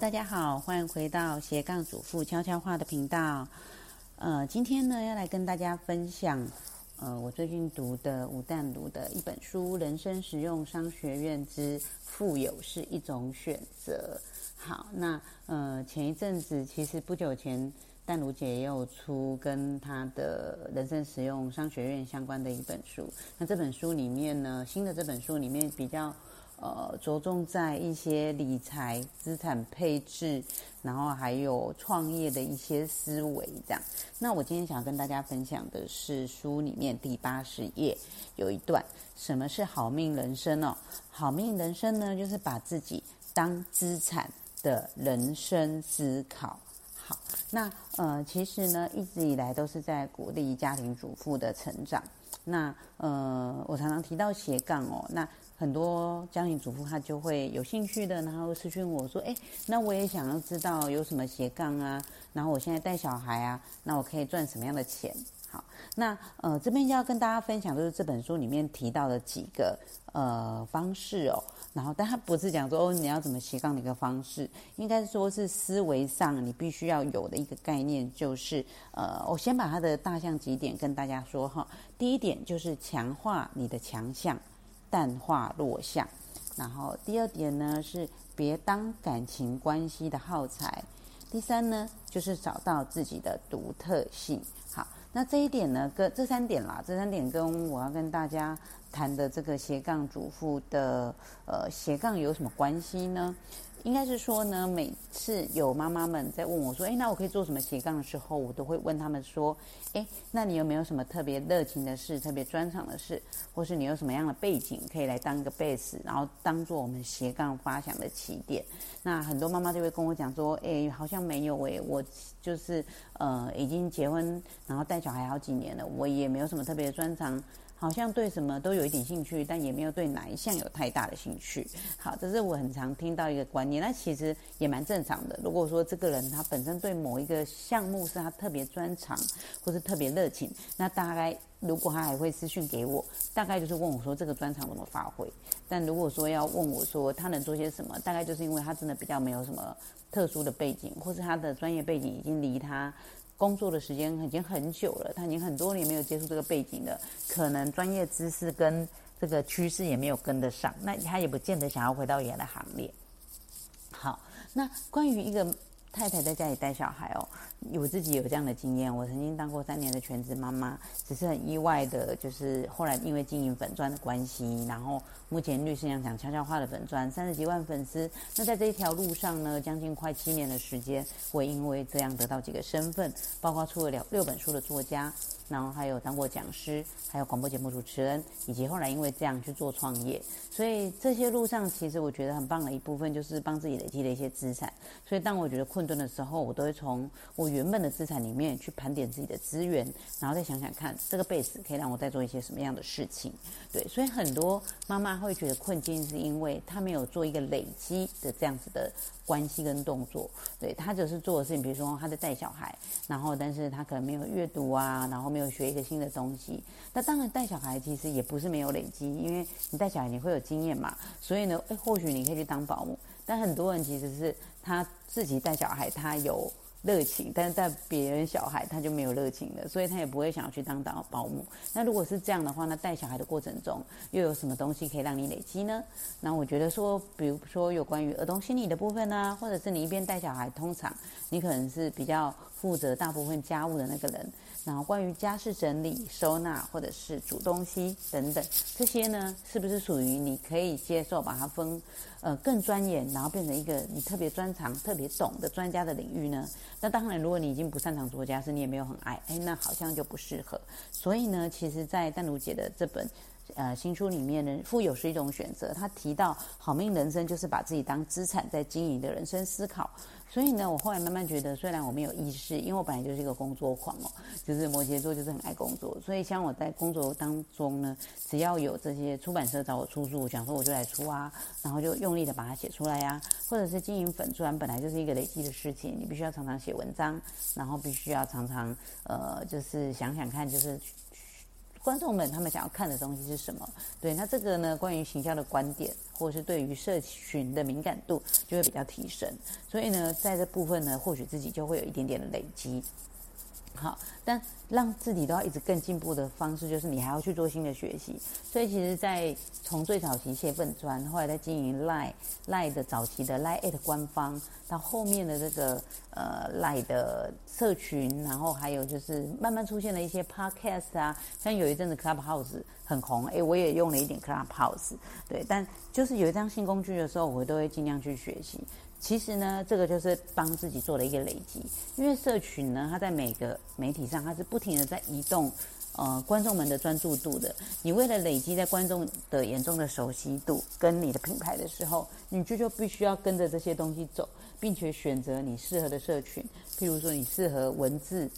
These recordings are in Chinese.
大家好，欢迎回到斜杠主妇悄悄话的频道。呃，今天呢要来跟大家分享，呃，我最近读的吴淡如的一本书《人生实用商学院之富有是一种选择》。好，那呃前一阵子其实不久前，淡如姐也有出跟她的人生实用商学院相关的一本书。那这本书里面呢，新的这本书里面比较。呃，着重在一些理财、资产配置，然后还有创业的一些思维，这样。那我今天想跟大家分享的是书里面第八十页有一段，什么是好命人生哦？好命人生呢，就是把自己当资产的人生思考。好，那呃，其实呢，一直以来都是在鼓励家庭主妇的成长。那呃，我常常提到斜杠哦，那。很多家庭主妇她就会有兴趣的，然后私讯我说：“哎，那我也想要知道有什么斜杠啊，然后我现在带小孩啊，那我可以赚什么样的钱？”好，那呃这边就要跟大家分享，就是这本书里面提到的几个呃方式哦，然后但他不是讲说哦你要怎么斜杠的一个方式，应该说是思维上你必须要有的一个概念，就是呃我先把它的大项几点跟大家说哈，第一点就是强化你的强项。淡化落项，然后第二点呢是别当感情关系的耗材，第三呢就是找到自己的独特性。好，那这一点呢跟这三点啦，这三点跟我要跟大家谈的这个斜杠主妇的呃斜杠有什么关系呢？应该是说呢，每次有妈妈们在问我说：“哎，那我可以做什么斜杠的时候，我都会问他们说：，哎，那你有没有什么特别热情的事、特别专长的事，或是你有什么样的背景可以来当一个 base，然后当做我们斜杠发想的起点？那很多妈妈就会跟我讲说：，哎，好像没有哎，我就是呃已经结婚，然后带小孩好几年了，我也没有什么特别的专长。”好像对什么都有一点兴趣，但也没有对哪一项有太大的兴趣。好，这是我很常听到一个观念，那其实也蛮正常的。如果说这个人他本身对某一个项目是他特别专长，或是特别热情，那大概如果他还会私讯给我，大概就是问我说这个专长怎么发挥。但如果说要问我说他能做些什么，大概就是因为他真的比较没有什么特殊的背景，或是他的专业背景已经离他。工作的时间已经很久了，他已经很多年没有接触这个背景了，可能专业知识跟这个趋势也没有跟得上，那他也不见得想要回到原来行列。好，那关于一个太太在家里带小孩哦，我自己有这样的经验，我曾经当过三年的全职妈妈，只是很意外的，就是后来因为经营粉钻的关系，然后。目前律师娘讲悄悄话的粉钻三十几万粉丝，那在这一条路上呢，将近快七年的时间，我因为这样得到几个身份，包括出了六六本书的作家，然后还有当过讲师，还有广播节目主持人，以及后来因为这样去做创业，所以这些路上其实我觉得很棒的一部分就是帮自己累积了一些资产。所以当我觉得困顿的时候，我都会从我原本的资产里面去盘点自己的资源，然后再想想看这个 base 可以让我再做一些什么样的事情。对，所以很多妈妈。会觉得困境，是因为她没有做一个累积的这样子的关系跟动作。对她只是做的事情，比如说她在带小孩，然后但是她可能没有阅读啊，然后没有学一个新的东西。那当然带小孩其实也不是没有累积，因为你带小孩你会有经验嘛，所以呢，诶，或许你可以去当保姆。但很多人其实是他自己带小孩，他有。热情，但是在别人小孩他就没有热情了，所以他也不会想要去当当保姆。那如果是这样的话，那带小孩的过程中又有什么东西可以让你累积呢？那我觉得说，比如说有关于儿童心理的部分啊，或者是你一边带小孩，通常你可能是比较负责大部分家务的那个人。然后关于家事整理、收纳，或者是煮东西等等，这些呢，是不是属于你可以接受把它分，呃，更钻研，然后变成一个你特别专长、特别懂的专家的领域呢？那当然，如果你已经不擅长做家事，你也没有很爱，哎，那好像就不适合。所以呢，其实，在淡如姐的这本。呃，新书里面呢，富有是一种选择。他提到，好命人生就是把自己当资产在经营的人生思考。所以呢，我后来慢慢觉得，虽然我没有意识，因为我本来就是一个工作狂哦，就是摩羯座，就是很爱工作。所以像我在工作当中呢，只要有这些出版社找我出书，我想说我就来出啊，然后就用力的把它写出来呀。或者是经营粉钻，本来就是一个累积的事情，你必须要常常写文章，然后必须要常常呃，就是想想看，就是。观众们他们想要看的东西是什么？对，那这个呢，关于行销的观点，或者是对于社群的敏感度，就会比较提升。所以呢，在这部分呢，或许自己就会有一点点的累积。好，但让自己都要一直更进步的方式，就是你还要去做新的学习。所以其实，在从最早期写粉砖，后来在经营赖赖的早期的赖 at 官方，到后面的这个呃赖的社群，然后还有就是慢慢出现了一些 podcast 啊，像有一阵子 Clubhouse 很红，诶，我也用了一点 Clubhouse，对，但就是有一张新工具的时候，我都会尽量去学习。其实呢，这个就是帮自己做了一个累积，因为社群呢，它在每个媒体上，它是不停的在移动，呃，观众们的专注度的。你为了累积在观众的眼中的熟悉度跟你的品牌的时候，你就就必须要跟着这些东西走，并且选择你适合的社群，譬如说你适合文字。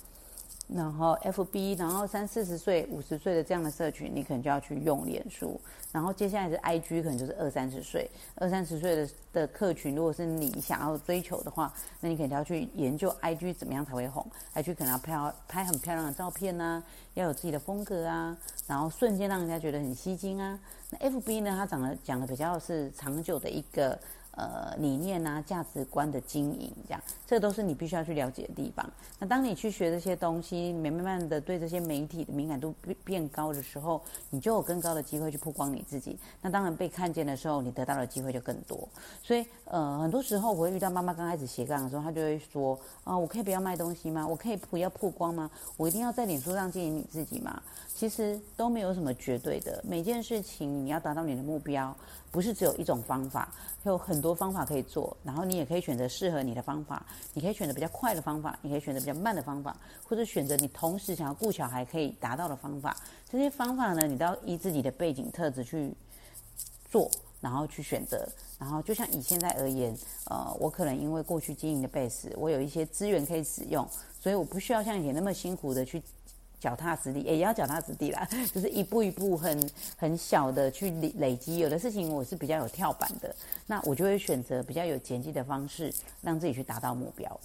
然后 F B，然后三四十岁、五十岁的这样的社群，你可能就要去用脸书。然后接下来是 I G，可能就是二三十岁、二三十岁的的客群。如果是你想要追求的话，那你肯定要去研究 I G 怎么样才会红。I G 可能要拍拍很漂亮的照片呐，要有自己的风格啊，然后瞬间让人家觉得很吸睛啊。那 F B 呢，它讲的讲的比较是长久的一个。呃，理念啊，价值观的经营，这样，这都是你必须要去了解的地方。那当你去学这些东西，慢慢慢的对这些媒体的敏感度变变高的时候，你就有更高的机会去曝光你自己。那当然被看见的时候，你得到的机会就更多。所以，呃，很多时候我会遇到妈妈刚开始斜杠的时候，她就会说：啊，我可以不要卖东西吗？我可以不要曝光吗？我一定要在脸书上经营你自己吗？其实都没有什么绝对的。每件事情你要达到你的目标。不是只有一种方法，有很多方法可以做。然后你也可以选择适合你的方法，你可以选择比较快的方法，你可以选择比较慢的方法，或者选择你同时想要顾小孩可以达到的方法。这些方法呢，你都要依自己的背景特质去做，然后去选择。然后就像以现在而言，呃，我可能因为过去经营的 base，我有一些资源可以使用，所以我不需要像以前那么辛苦的去。脚踏实地，也要脚踏实地啦，就是一步一步很很小的去累累积。有的事情我是比较有跳板的，那我就会选择比较有前进的方式，让自己去达到目标。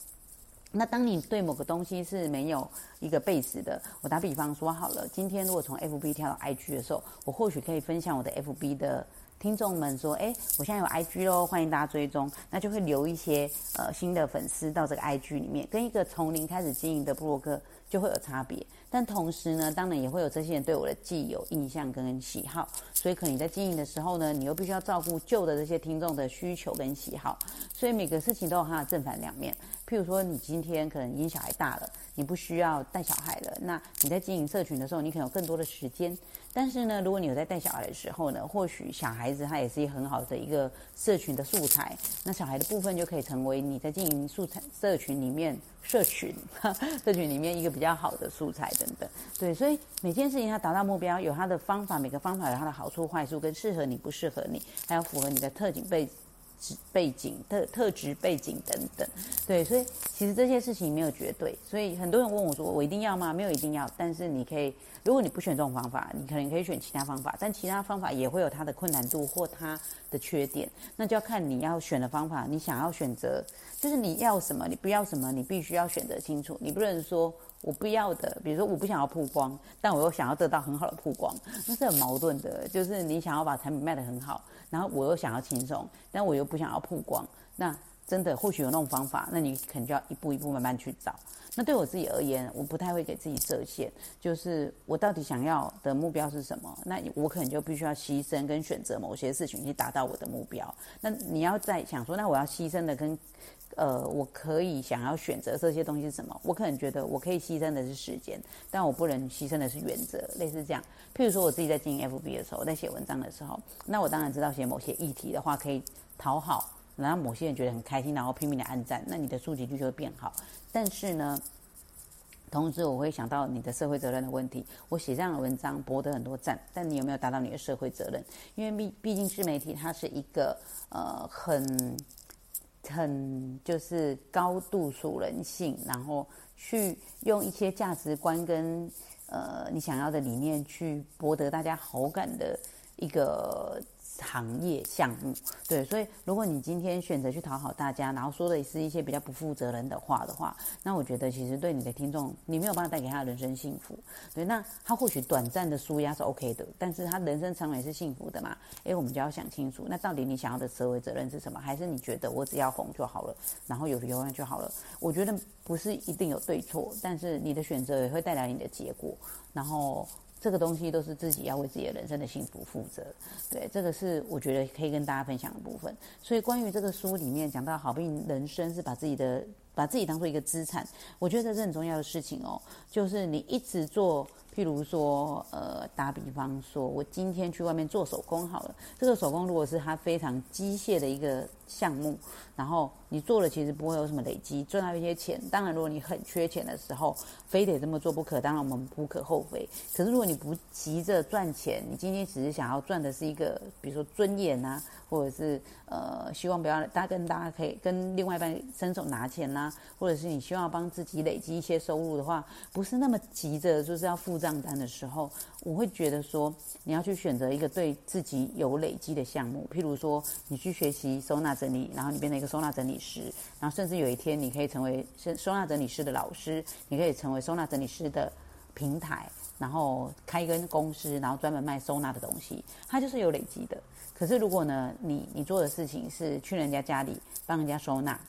那当你对某个东西是没有一个 base 的，我打比方说好了，今天如果从 FB 跳到 IG 的时候，我或许可以分享我的 FB 的听众们说，哎，我现在有 IG 喽，欢迎大家追踪，那就会留一些呃新的粉丝到这个 IG 里面，跟一个从零开始经营的布洛克就会有差别。但同时呢，当然也会有这些人对我的既有印象跟喜好，所以可能你在经营的时候呢，你又必须要照顾旧的这些听众的需求跟喜好，所以每个事情都有它的正反两面。譬如说，你今天可能已经小孩大了，你不需要带小孩了，那你在经营社群的时候，你可能有更多的时间。但是呢，如果你有在带小孩的时候呢，或许小孩子他也是一个很好的一个社群的素材。那小孩的部分就可以成为你在经营素材社群里面社群社群里面一个比较好的素材等等。对，所以每件事情要达到目标有它的方法，每个方法有它的好处坏处，跟适合你不适合你，还要符合你的特景背背景特特质背景等等。对，所以其实这些事情没有绝对。所以很多人问我说：“我一定要吗？”没有一定要，但是你可以。如果你不选这种方法，你可能可以选其他方法，但其他方法也会有它的困难度或它的缺点，那就要看你要选的方法，你想要选择，就是你要什么，你不要什么，你必须要选择清楚。你不能说我不要的，比如说我不想要曝光，但我又想要得到很好的曝光，那是很矛盾的。就是你想要把产品卖得很好，然后我又想要轻松，但我又不想要曝光，那真的或许有那种方法，那你可能就要一步一步慢慢去找。那对我自己而言，我不太会给自己设限，就是我到底想要的目标是什么？那我可能就必须要牺牲跟选择某些事情去达到我的目标。那你要在想说，那我要牺牲的跟，呃，我可以想要选择这些东西是什么？我可能觉得我可以牺牲的是时间，但我不能牺牲的是原则，类似这样。譬如说我自己在经营 FB 的时候，在写文章的时候，那我当然知道写某些议题的话可以讨好，然后某些人觉得很开心，然后拼命的按赞，那你的数据就会变好。但是呢，同时我会想到你的社会责任的问题。我写这样的文章博得很多赞，但你有没有达到你的社会责任？因为毕毕竟自媒体，它是一个呃很很就是高度属人性，然后去用一些价值观跟呃你想要的理念去博得大家好感的一个行业项目，对，所以如果你今天选择去讨好大家，然后说的是一些比较不负责任的话的话，那我觉得其实对你的听众，你没有办法带给他人生幸福，对，那他或许短暂的舒压是 OK 的，但是他人生长远是幸福的嘛？诶，我们就要想清楚，那到底你想要的社会责任是什么？还是你觉得我只要红就好了，然后有流量就好了？我觉得不是一定有对错，但是你的选择也会带来你的结果，然后。这个东西都是自己要为自己的人生的幸福负责，对，这个是我觉得可以跟大家分享的部分。所以关于这个书里面讲到，好不容易人生是把自己的把自己当做一个资产，我觉得这是很重要的事情哦。就是你一直做，譬如说，呃，打比方说，我今天去外面做手工好了，这个手工如果是它非常机械的一个项目，然后。你做了其实不会有什么累积，赚到一些钱。当然，如果你很缺钱的时候，非得这么做不可，当然我们无可厚非。可是如果你不急着赚钱，你今天只是想要赚的是一个，比如说尊严啊，或者是呃，希望不要大家跟大家可以跟另外一半伸手拿钱呐或者是你希望帮自己累积一些收入的话，不是那么急着就是要付账单的时候，我会觉得说你要去选择一个对自己有累积的项目，譬如说你去学习收纳整理，然后你变成一个收纳整理。师，然后甚至有一天你可以成为收收纳整理师的老师，你可以成为收纳整理师的平台，然后开一个公司，然后专门卖收纳的东西，它就是有累积的。可是如果呢，你你做的事情是去人家家里帮人家收纳，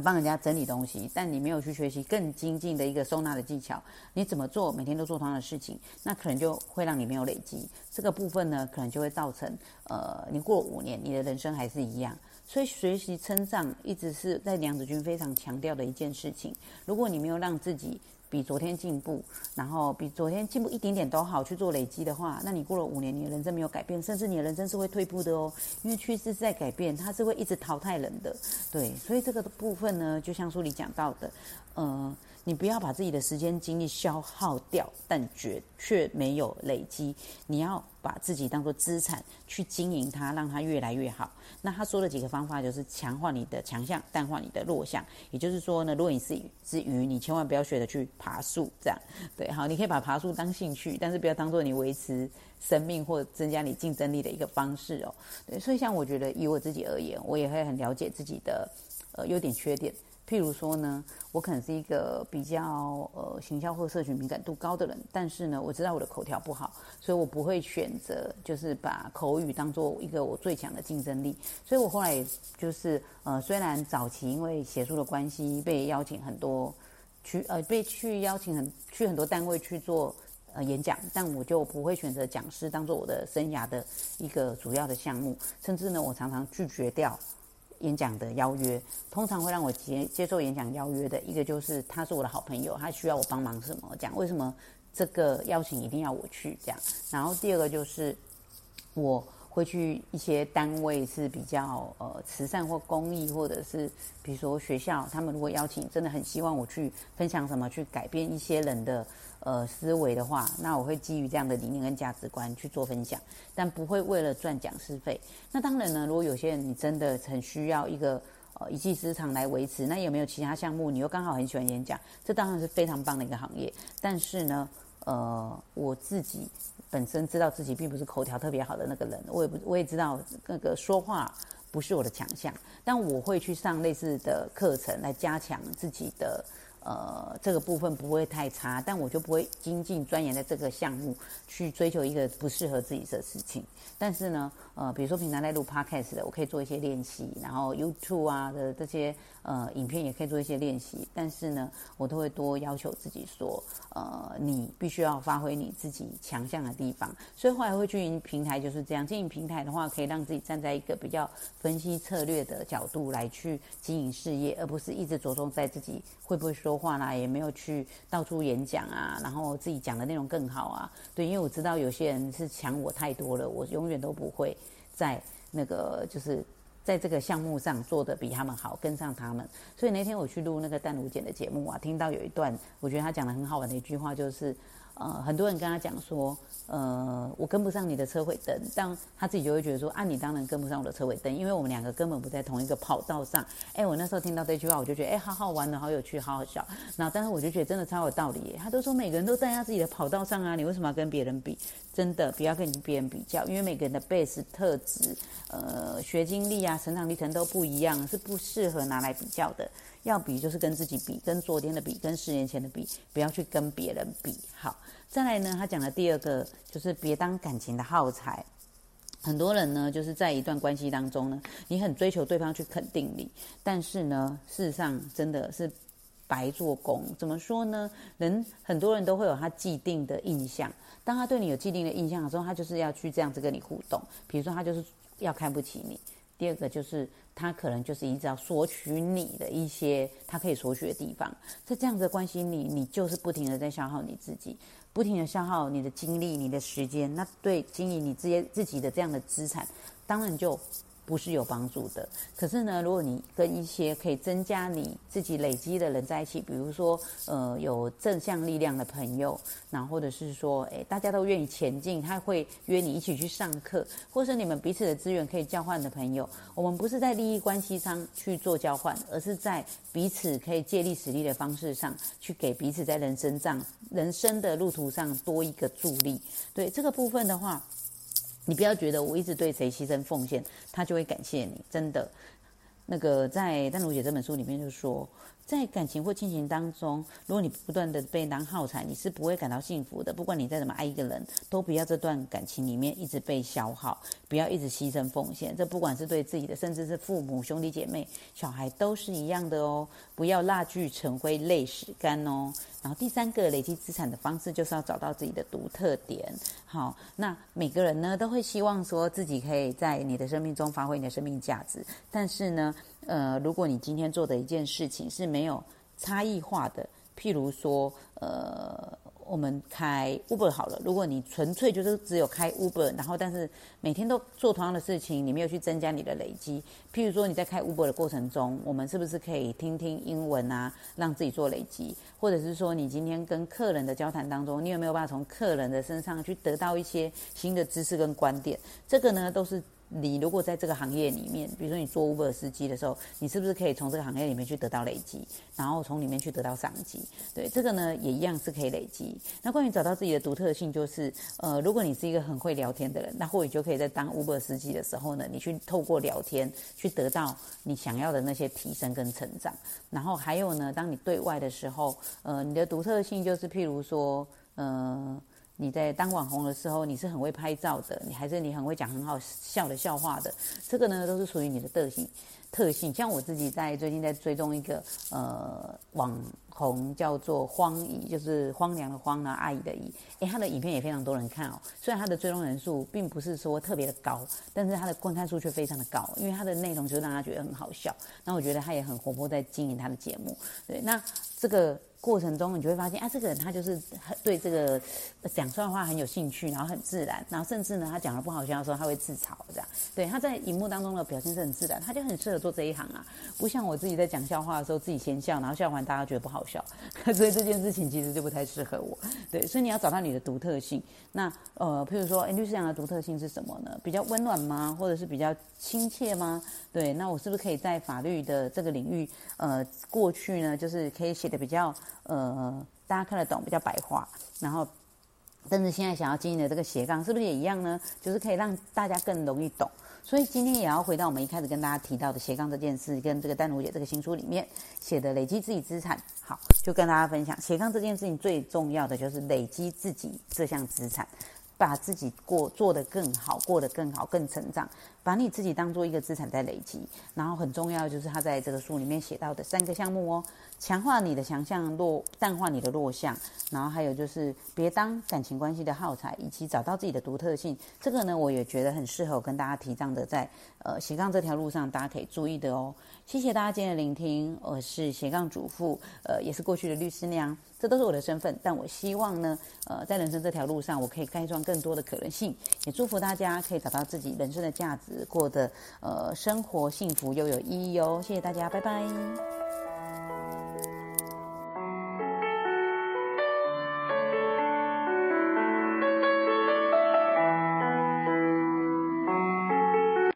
帮人家整理东西，但你没有去学习更精进的一个收纳的技巧，你怎么做？每天都做同样的事情，那可能就会让你没有累积。这个部分呢，可能就会造成，呃，你过五年，你的人生还是一样。所以学习成长一直是在梁子君非常强调的一件事情。如果你没有让自己比昨天进步，然后比昨天进步一点点都好去做累积的话，那你过了五年，你的人生没有改变，甚至你的人生是会退步的哦。因为趋势在改变，它是会一直淘汰人的。对，所以这个部分呢，就像书里讲到的，呃。你不要把自己的时间精力消耗掉，但绝却没有累积。你要把自己当做资产去经营它，让它越来越好。那他说的几个方法就是强化你的强项，淡化你的弱项。也就是说呢，如果你是是鱼，你千万不要学着去爬树，这样对。好，你可以把爬树当兴趣，但是不要当做你维持生命或增加你竞争力的一个方式哦。对，所以像我觉得以我自己而言，我也会很了解自己的呃优点缺点。譬如说呢，我可能是一个比较呃行销或社群敏感度高的人，但是呢，我知道我的口条不好，所以我不会选择就是把口语当做一个我最强的竞争力。所以我后来就是呃，虽然早期因为写书的关系被邀请很多去呃被去邀请很去很多单位去做呃演讲，但我就不会选择讲师当做我的生涯的一个主要的项目，甚至呢，我常常拒绝掉。演讲的邀约，通常会让我接接受演讲邀约的一个就是他是我的好朋友，他需要我帮忙什么讲？为什么这个邀请一定要我去这样？然后第二个就是我会去一些单位是比较呃慈善或公益，或者是比如说学校，他们如果邀请，真的很希望我去分享什么，去改变一些人的。呃，思维的话，那我会基于这样的理念跟价值观去做分享，但不会为了赚讲师费。那当然呢，如果有些人你真的很需要一个呃一技之长来维持，那有没有其他项目？你又刚好很喜欢演讲，这当然是非常棒的一个行业。但是呢，呃，我自己本身知道自己并不是口条特别好的那个人，我也不我也知道那个说话不是我的强项，但我会去上类似的课程来加强自己的。呃，这个部分不会太差，但我就不会精进钻研在这个项目去追求一个不适合自己的事情。但是呢，呃，比如说平常在录 podcast 的，我可以做一些练习，然后 YouTube 啊的这些呃影片也可以做一些练习。但是呢，我都会多要求自己说，呃，你必须要发挥你自己强项的地方。所以后来会经营平台就是这样，经营平台的话，可以让自己站在一个比较分析策略的角度来去经营事业，而不是一直着重在自己会不会说话啦，也没有去到处演讲啊，然后自己讲的内容更好啊。对，因为我知道有些人是强我太多了，我永远都不会在那个，就是在这个项目上做的比他们好，跟上他们。所以那天我去录那个淡如简的节目啊，听到有一段，我觉得他讲的很好玩的一句话，就是，呃，很多人跟他讲说。呃，我跟不上你的车尾灯，但他自己就会觉得说，啊，你当然跟不上我的车尾灯，因为我们两个根本不在同一个跑道上。哎，我那时候听到这句话，我就觉得，哎，好好玩的，好有趣，好好笑。那但是我就觉得真的超有道理。他都说每个人都在他自己的跑道上啊，你为什么要跟别人比？真的不要跟别人比较，因为每个人的 base 特质、呃，学经历啊、成长历程都不一样，是不适合拿来比较的。要比就是跟自己比，跟昨天的比，跟十年前的比，不要去跟别人比。好。再来呢，他讲的第二个就是别当感情的耗材。很多人呢，就是在一段关系当中呢，你很追求对方去肯定你，但是呢，事实上真的是白做工。怎么说呢？人很多人都会有他既定的印象，当他对你有既定的印象的时候，他就是要去这样子跟你互动。比如说，他就是要看不起你。第二个就是他可能就是一直要索取你的一些他可以索取的地方。在这样子的关系里，你就是不停的在消耗你自己。不停的消耗你的精力、你的时间，那对经营你这些自己的这样的资产，当然就不是有帮助的。可是呢，如果你跟一些可以增加你自己累积的人在一起，比如说呃有正向力量的朋友，那或者是说诶大家都愿意前进，他会约你一起去上课，或是你们彼此的资源可以交换的朋友，我们不是在利益关系上去做交换，而是在彼此可以借力使力的方式上去给彼此在人生上。人生的路途上多一个助力，对这个部分的话，你不要觉得我一直对谁牺牲奉献，他就会感谢你。真的，那个在《丹如姐》这本书里面就说。在感情或亲情当中，如果你不断的被当耗材，你是不会感到幸福的。不管你再怎么爱一个人，都不要这段感情里面一直被消耗，不要一直牺牲奉献。这不管是对自己的，甚至是父母、兄弟姐妹、小孩都是一样的哦。不要蜡炬成灰泪始干哦。然后第三个累积资产的方式，就是要找到自己的独特点。好，那每个人呢都会希望说自己可以在你的生命中发挥你的生命价值，但是呢。呃，如果你今天做的一件事情是没有差异化的，譬如说，呃，我们开 Uber 好了。如果你纯粹就是只有开 Uber，然后但是每天都做同样的事情，你没有去增加你的累积。譬如说你在开 Uber 的过程中，我们是不是可以听听英文啊，让自己做累积？或者是说你今天跟客人的交谈当中，你有没有办法从客人的身上去得到一些新的知识跟观点？这个呢，都是。你如果在这个行业里面，比如说你做 Uber 司机的时候，你是不是可以从这个行业里面去得到累积，然后从里面去得到商机？对，这个呢也一样是可以累积。那关于找到自己的独特性，就是呃，如果你是一个很会聊天的人，那或许就可以在当 Uber 司机的时候呢，你去透过聊天去得到你想要的那些提升跟成长。然后还有呢，当你对外的时候，呃，你的独特性就是譬如说，呃。你在当网红的时候，你是很会拍照的，你还是你很会讲很好笑的笑话的，这个呢都是属于你的特性。特性像我自己在最近在追踪一个呃网红叫做荒姨，就是荒凉的荒呢，阿姨的姨，诶，他的影片也非常多人看哦。虽然他的追踪人数并不是说特别的高，但是他的观看数却非常的高，因为他的内容就让他觉得很好笑。那我觉得他也很活泼在经营他的节目。对，那这个。过程中，你就会发现，啊，这个人他就是对这个讲出来话很有兴趣，然后很自然，然后甚至呢，他讲的不好笑的时候，他会自嘲这样。对，他在荧幕当中的表现是很自然，他就很适合做这一行啊。不像我自己在讲笑话的时候，自己先笑，然后笑完大家觉得不好笑，所以这件事情其实就不太适合我。对，所以你要找到你的独特性。那呃，譬如说，哎，律师讲的独特性是什么呢？比较温暖吗？或者是比较亲切吗？对，那我是不是可以在法律的这个领域，呃，过去呢，就是可以写的比较。呃，大家看得懂，比较白话。然后，但是现在想要经营的这个斜杠，是不是也一样呢？就是可以让大家更容易懂。所以今天也要回到我们一开始跟大家提到的斜杠这件事，跟这个丹如姐这个新书里面写的累积自己资产。好，就跟大家分享斜杠这件事情最重要的就是累积自己这项资产，把自己过做得更好，过得更好，更成长。把你自己当做一个资产在累积，然后很重要就是他在这个书里面写到的三个项目哦：强化你的强项，弱淡化你的弱项，然后还有就是别当感情关系的耗材，以及找到自己的独特性。这个呢，我也觉得很适合跟大家提倡的，在呃斜杠这条路上大家可以注意的哦。谢谢大家今天的聆听，我是斜杠主妇，呃，也是过去的律师娘，这都是我的身份。但我希望呢，呃，在人生这条路上，我可以开创更多的可能性，也祝福大家可以找到自己人生的价值。过得呃生活幸福又有意义哦，谢谢大家，拜拜。